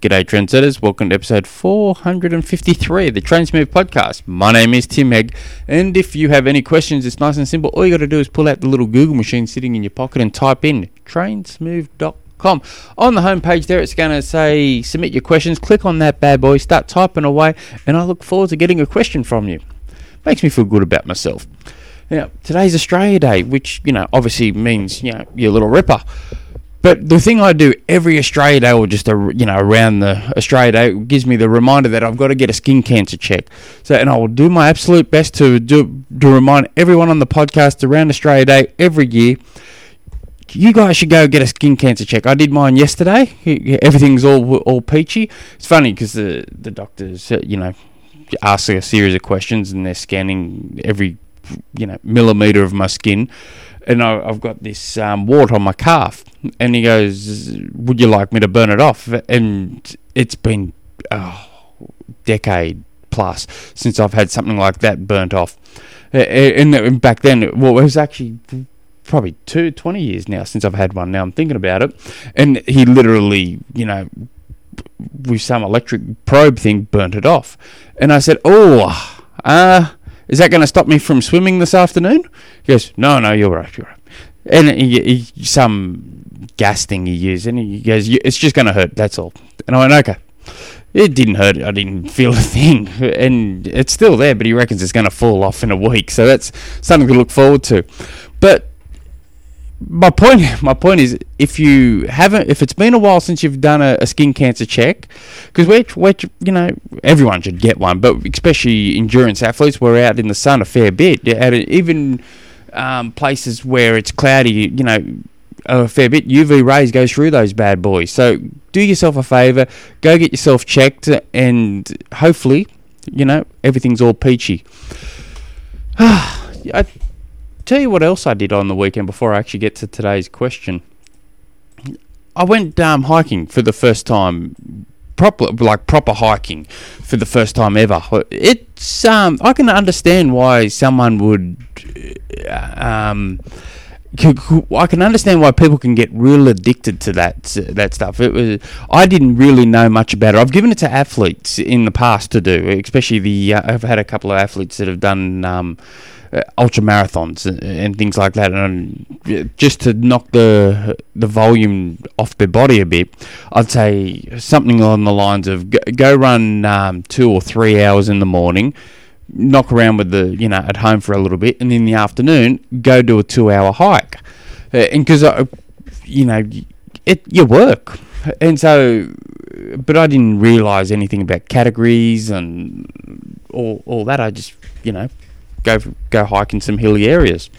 G'day, trendsetters. Welcome to episode 453 of the Trainsmooth podcast. My name is Tim Egg, and if you have any questions, it's nice and simple. All you got to do is pull out the little Google machine sitting in your pocket and type in trainsmooth.com. On the homepage there, it's going to say submit your questions. Click on that bad boy, start typing away, and I look forward to getting a question from you. Makes me feel good about myself. Now, today's Australia Day, which, you know, obviously means, you know, you're a little ripper. But the thing I do every Australia Day, or just a, you know around the Australia Day, gives me the reminder that I've got to get a skin cancer check. So, and I will do my absolute best to do to remind everyone on the podcast around Australia Day every year. You guys should go get a skin cancer check. I did mine yesterday. Everything's all all peachy. It's funny because the the doctors, uh, you know, ask a series of questions and they're scanning every you know millimeter of my skin and I, have got this um, wart on my calf. And he goes, "Would you like me to burn it off?" And it's been oh, decade plus since I've had something like that burnt off. And back then, well, it was actually probably two, 20 years now since I've had one. Now I'm thinking about it, and he literally, you know, with some electric probe thing, burnt it off. And I said, "Oh, uh." Is that going to stop me from swimming this afternoon? He goes, No, no, you're right, you're right. And he, he, some gas thing he used, and he goes, It's just going to hurt, that's all. And I went, Okay. It didn't hurt. I didn't feel a thing, and it's still there. But he reckons it's going to fall off in a week, so that's something to look forward to. But my point my point is if you haven't if it's been a while since you've done a, a skin cancer check because we're, we're you know everyone should get one but especially endurance athletes we're out in the sun a fair bit. At even um, places where it's cloudy you know a fair bit uv rays go through those bad boys. So do yourself a favor go get yourself checked and hopefully you know everything's all peachy. I, tell you what else I did on the weekend before I actually get to today's question. I went um, hiking for the first time, proper like proper hiking for the first time ever. It's um, I can understand why someone would um. I can understand why people can get real addicted to that that stuff. It was I didn't really know much about it. I've given it to athletes in the past to do, especially the uh, I've had a couple of athletes that have done um, uh, ultra marathons and, and, things like that, and just to knock the the volume off their body a bit, I'd say something along the lines of go, go run um, two or three hours in the morning, knock around with the you know at home for a little bit, and in the afternoon go do a two hour hike, uh, and because you know it you work, and so but I didn't realise anything about categories and all all that. I just you know go go hike in some hilly areas.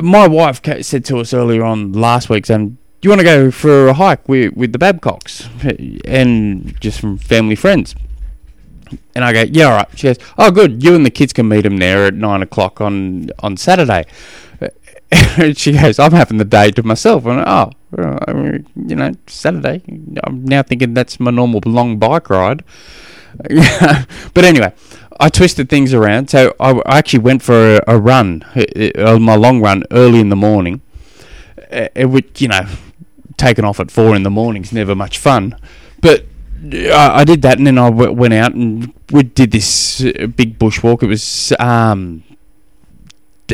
My wife said to us earlier on last week, saying, "Do you want to go for a hike with with the Babcocks and just from family friends?" And I go, "Yeah, all right." She goes, "Oh, good. You and the kids can meet them there at nine o'clock on on Saturday." And she goes, "I'm having the day to myself." And oh, you know, Saturday. I'm now thinking that's my normal long bike ride. but anyway, I twisted things around. So I actually went for a, a run, uh, my long run, early in the morning. Uh, it would, you know, taking off at four in the morning is never much fun. But I, I did that, and then I w- went out and we did this uh, big bushwalk. It was um,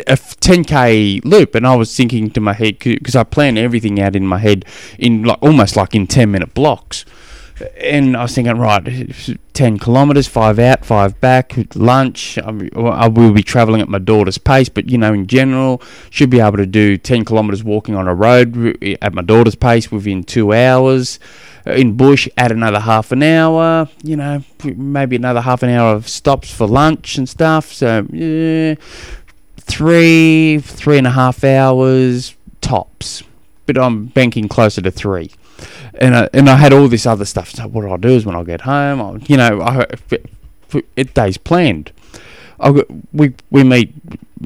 a 10k loop, and I was thinking to my head because I plan everything out in my head in like almost like in 10 minute blocks and I was thinking, right, 10 kilometres, five out, five back, lunch. Um, I will uh, be travelling at my daughter's pace, but you know, in general, should be able to do 10 kilometres walking on a road at my daughter's pace within two hours. Uh, in bush, add another half an hour, you know, maybe another half an hour of stops for lunch and stuff. So, yeah, three, three and a half hours tops. But I'm banking closer to three and I, and I had all this other stuff. So what I'll do is when I get home, I'll, you know, I, it days planned. I, we we meet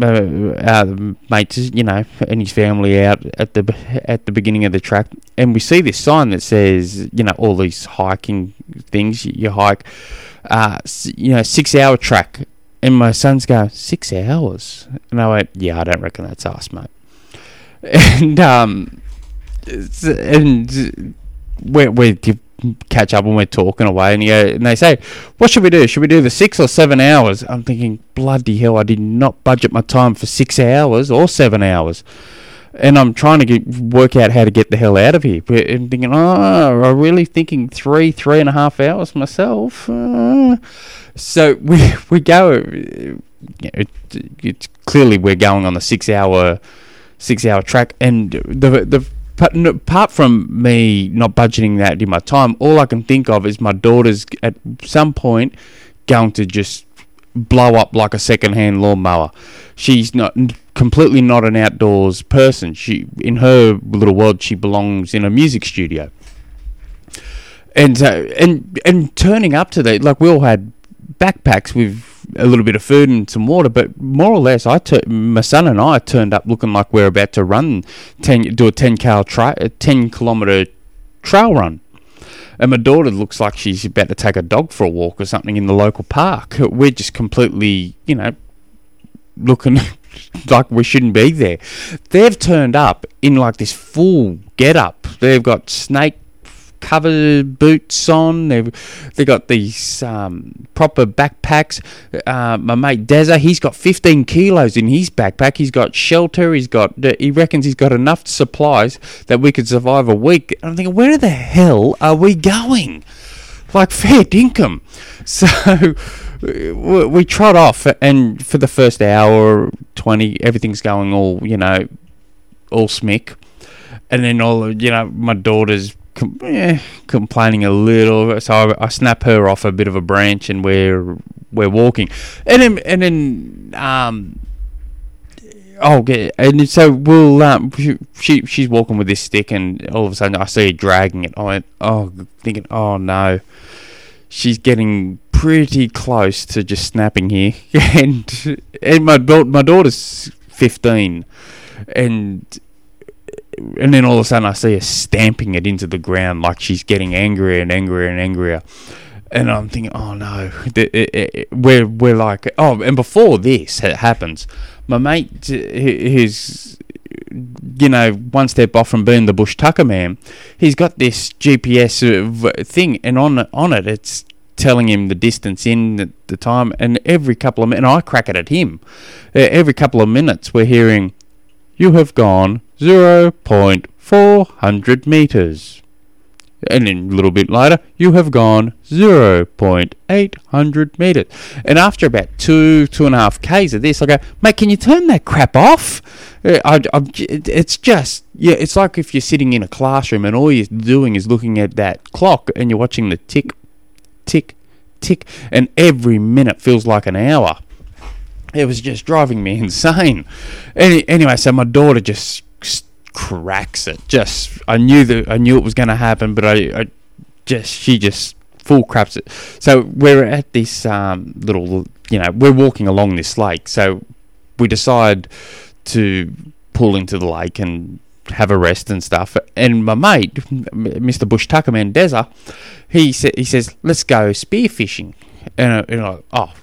uh, our mates, you know, and his family out at the at the beginning of the track, and we see this sign that says, you know, all these hiking things. You hike, uh, you know, six hour track, and my son's going six hours, and I went, yeah, I don't reckon that's us, mate. And um, and we're, we're catch up and we're talking away, and, go, and they say, "What should we do? Should we do the six or seven hours?" I'm thinking, bloody hell! I did not budget my time for six hours or seven hours, and I'm trying to get, work out how to get the hell out of here. I'm thinking, oh, I'm really thinking three, three and a half hours myself. Uh, so we we go. It, it's clearly we're going on the six hour six hour track, and the the apart from me not budgeting that in my time, all I can think of is my daughter's at some point going to just blow up like a second-hand lawnmower. She's not completely not an outdoors person. She in her little world she belongs in a music studio. And uh, and and turning up to that, like we all had backpacks with a little bit of food and some water, but more or less, I tur- my son and I turned up looking like we're about to run ten, do a ten cal a ten kilometer trail run, and my daughter looks like she's about to take a dog for a walk or something in the local park. We're just completely, you know, looking like we shouldn't be there. They've turned up in like this full get up. They've got snake cover boots on. They've they got these um, proper backpacks. Uh, my mate Deza, he's got 15 kilos in his backpack. He's got shelter. He's got he reckons he's got enough supplies that we could survive a week. And I'm thinking, where the hell are we going? Like fair dinkum. So we trot off, and for the first hour, 20, everything's going all you know, all smick. And then all you know, my daughter's com- eh, complaining a little. So I, I, snap her off a bit of a branch, and we're we're walking, and then and then um. Oh, okay. and so we'll. Um, she she's walking with this stick, and all of a sudden I see her dragging it. I went, oh, thinking, oh no, she's getting pretty close to just snapping here. and and my my daughter's fifteen, and and then all of a sudden I see her stamping it into the ground like she's getting angrier and angrier and angrier. And I'm thinking, oh no, we're we're like, oh, and before this happens, my mate, who's you know one step off from being the bush tucker man, he's got this GPS uh, thing, and on on it, it's telling him the distance in the, the time, and every couple of and I crack it at him. Uh, every couple of minutes, we're hearing you have gone 0.400 meters. And then a little bit later, you have gone 0.800 meters. And after about two, two and a half Ks of this, I go, mate, can you turn that crap off? Uh, I, I, it's just, yeah, it's like if you're sitting in a classroom and all you're doing is looking at that clock and you're watching the tick, tick, tick, and every minute feels like an hour it was just driving me insane. Any, anyway, so my daughter just cracks it. Just I knew that I knew it was going to happen, but I, I, just she just full craps it. So we're at this um, little, you know, we're walking along this lake. So we decide to pull into the lake and have a rest and stuff. And my mate, Mr. Bush Tucker Man Deza, he sa- he says, "Let's go spearfishing." And, I, and I, oh,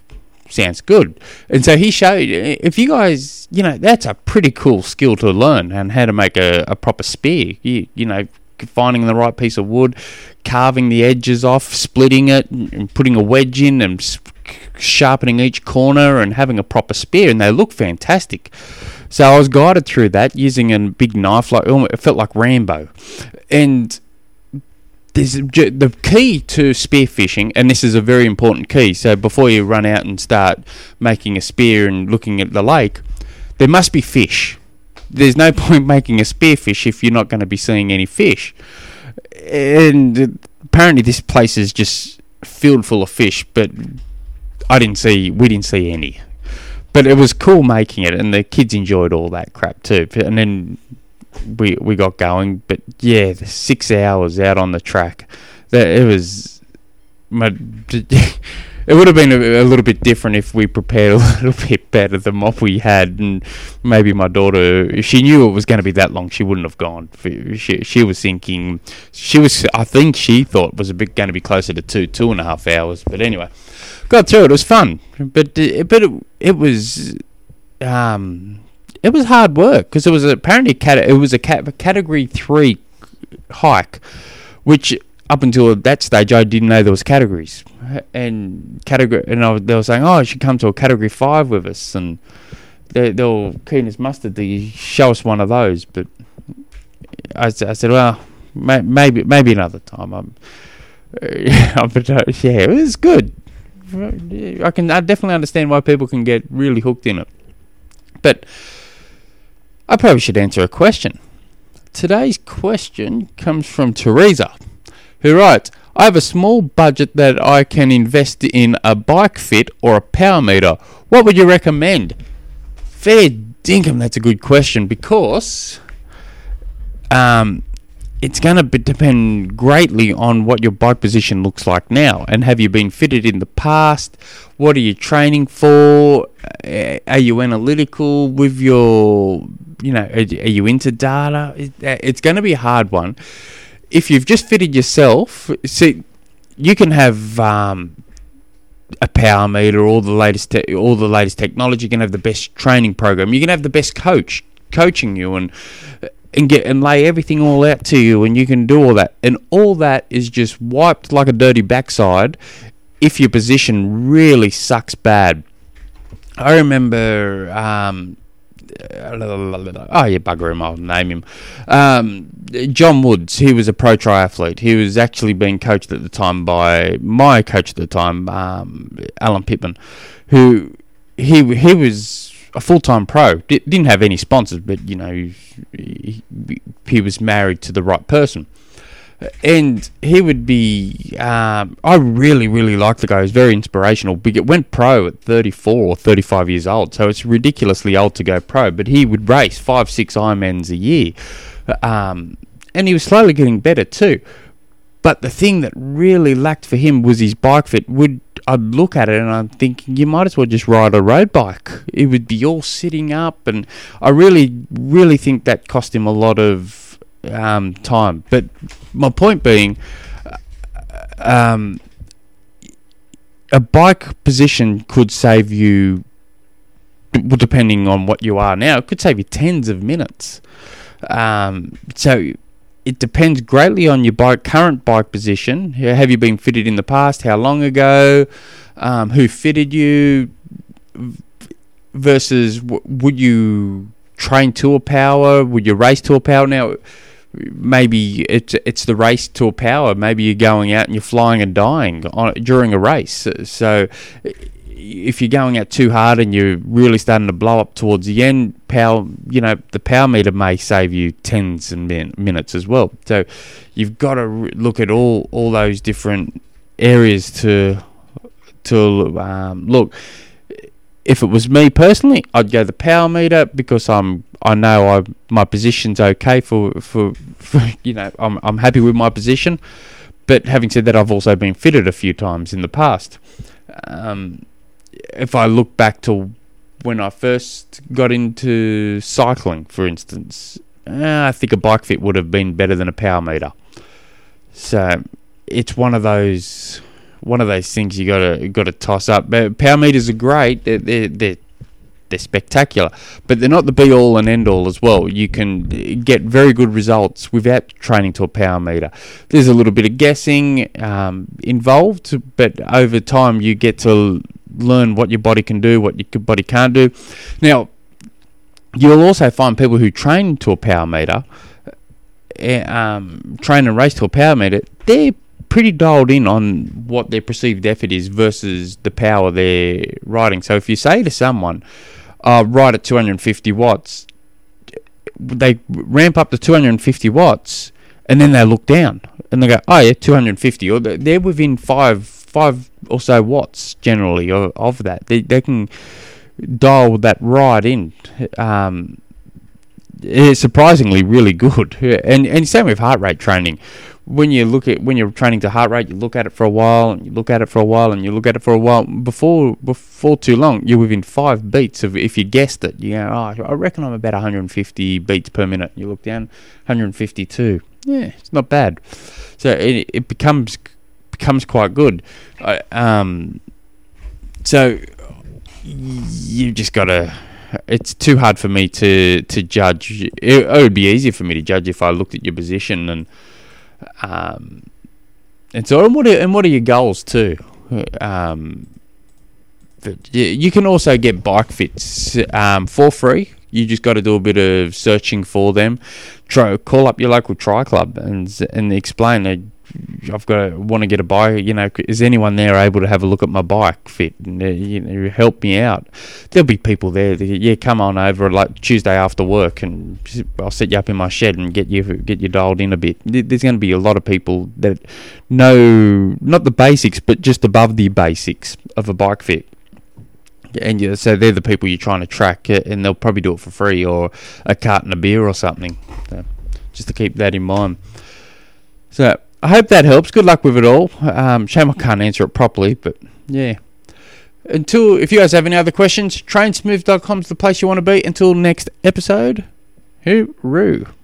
sounds good. And so he showed, eh, if you guys, you know, that's a pretty cool skill to learn and how to make a, a proper spear. You, you know, finding the right piece of wood, carving the edges off, splitting it, and putting a wedge in and sharpening each corner and having a proper spear. And they look fantastic. So I was guided through that using a big knife, like it felt like Rambo. And there's the key to spearfishing, and this is a very important key. So before you run out and start making a spear and looking at the lake, there must be fish. There's no point making a spearfish if you're not going to be seeing any fish. And apparently, this place is just filled full of fish, but I didn't see. We didn't see any. But it was cool making it, and the kids enjoyed all that crap too. And then we we got going. But yeah, the six hours out on the track, that it was. My, it would have been a, a, little bit different if we prepared a little bit better than what we had, and maybe my daughter, if she knew it was going to be that long, she wouldn't have gone. She she was thinking, she was, I think she thought was a bit going to be closer to two two and a half hours. But anyway, got through it. It was fun, but but it, it was um it was hard work because it was apparently cat- it was a, cat- category three hike, which up until that stage, I didn't know there was categories, and category, and they were saying, "Oh, you should come to a category five with us," and they, they were keen as mustard to show us one of those. But I, I said, "Well, may, maybe maybe another time." I'm, yeah, it was good. I can I definitely understand why people can get really hooked in it, but I probably should answer a question. Today's question comes from Teresa who writes, I have a small budget that I can invest in a bike fit or a power meter. What would you recommend? Fair dinkum, that's a good question because um, it's going to depend greatly on what your bike position looks like now and have you been fitted in the past what are you training for are you analytical with your you know are, you into data it's going to be a hard one if you've just fitted yourself, see, you can have um, a power meter, all the latest, te- all the latest technology. You can have the best training program. You can have the best coach coaching you and and get and lay everything all out to you, and you can do all that. And all that is just wiped like a dirty backside if your position really sucks bad. I remember um, oh yeah, bugger him, I'll name him. Um, John Woods, he was a pro triathlete. He was actually being coached at the time by my coach at the time, um, Alan Pittman, who he he was a full time pro. D- didn't have any sponsors, but you know he, he was married to the right person and he would be. Um, I really, really like the guy. He's very inspirational. It went pro at 34 or 35 years old, so it's ridiculously old to go pro. But he would race five, six Ironmans a year, um, and he was slowly getting better too. But the thing that really lacked for him was his bike fit. Would I'd look at it and I'm thinking you might as well just ride a road bike. It would be all sitting up, and I really, really think that cost him a lot of um, time. But my point being, um, a bike position could save you, depending on what you are now, it could save you tens of minutes. Um, so it depends greatly on your bike current bike position. Have you been fitted in the past? How long ago? Um, who fitted you? Versus, w- would you train to a power? Would you race to a power? Now, maybe it's it's the race to a power. Maybe you're going out and you're flying and dying on, during a race. So if you're going out too hard and you're really starting to blow up towards the end, power you know the power meter may save you tens and min- minutes as well. So you've got to look at all all those different areas to to um, look if it was me personally, I'd go the power meter because I'm I know I my position's okay for, for, for you know I'm I'm happy with my position. But having said that, I've also been fitted a few times in the past. Um, if I look back to when I first got into cycling, for instance, uh, I think a bike fit would have been better than a power meter. So it's one of those one of those things you gotta got to toss up. But power meters are great; they're, they're, they're they're spectacular, but they're not the be all and end all as well. You can get very good results without training to a power meter. There's a little bit of guessing um, involved, but over time you get to learn what your body can do, what your body can't do. Now, you'll also find people who train to a power meter, eh, um, train and race to a power meter. They're pretty dialed in on what their perceived effort is versus the power they're riding. So if you say to someone, uh, ride at 250 watts, they ramp up to 250 watts and then they look down and they go, oh yeah, 250. Or they're within five, five or so watts generally of, of that. They, they can dial that right in. Um, it's surprisingly really good. And and same with heart rate training when you look at when you're training to heart rate, you look at it for a while, and you look at it for a while, and you look at it for a while. Before before too long, you're within five beats of if you guessed it. You go, oh, I reckon I'm about 150 beats per minute. You look down, 152. Yeah, it's not bad. So it it becomes becomes quite good. I, um, so you just gotta. It's too hard for me to to judge. It, it would be easier for me to judge if I looked at your position and um, and so and what are, and what are your goals too? Um, you, can also get bike fits um, for free. You just got to do a bit of searching for them. Try call up your local tri club and and explain I've got to want to get a bike. You know, is anyone there able to have a look at my bike fit and uh, you know help me out? There'll be people there. That, yeah, come on over like Tuesday after work, and I'll set you up in my shed and get you get you dialed in a bit. There's going to be a lot of people that know not the basics, but just above the basics of a bike fit. And yeah, so they're the people you're trying to track, uh, and they'll probably do it for free or a carton of beer or something. So just to keep that in mind. So I hope that helps. Good luck with it all. Um, shame I can't answer it properly, but yeah. Until, if you guys have any other questions, trainsmooth.com is the place you want to be. Until next episode, hooroo.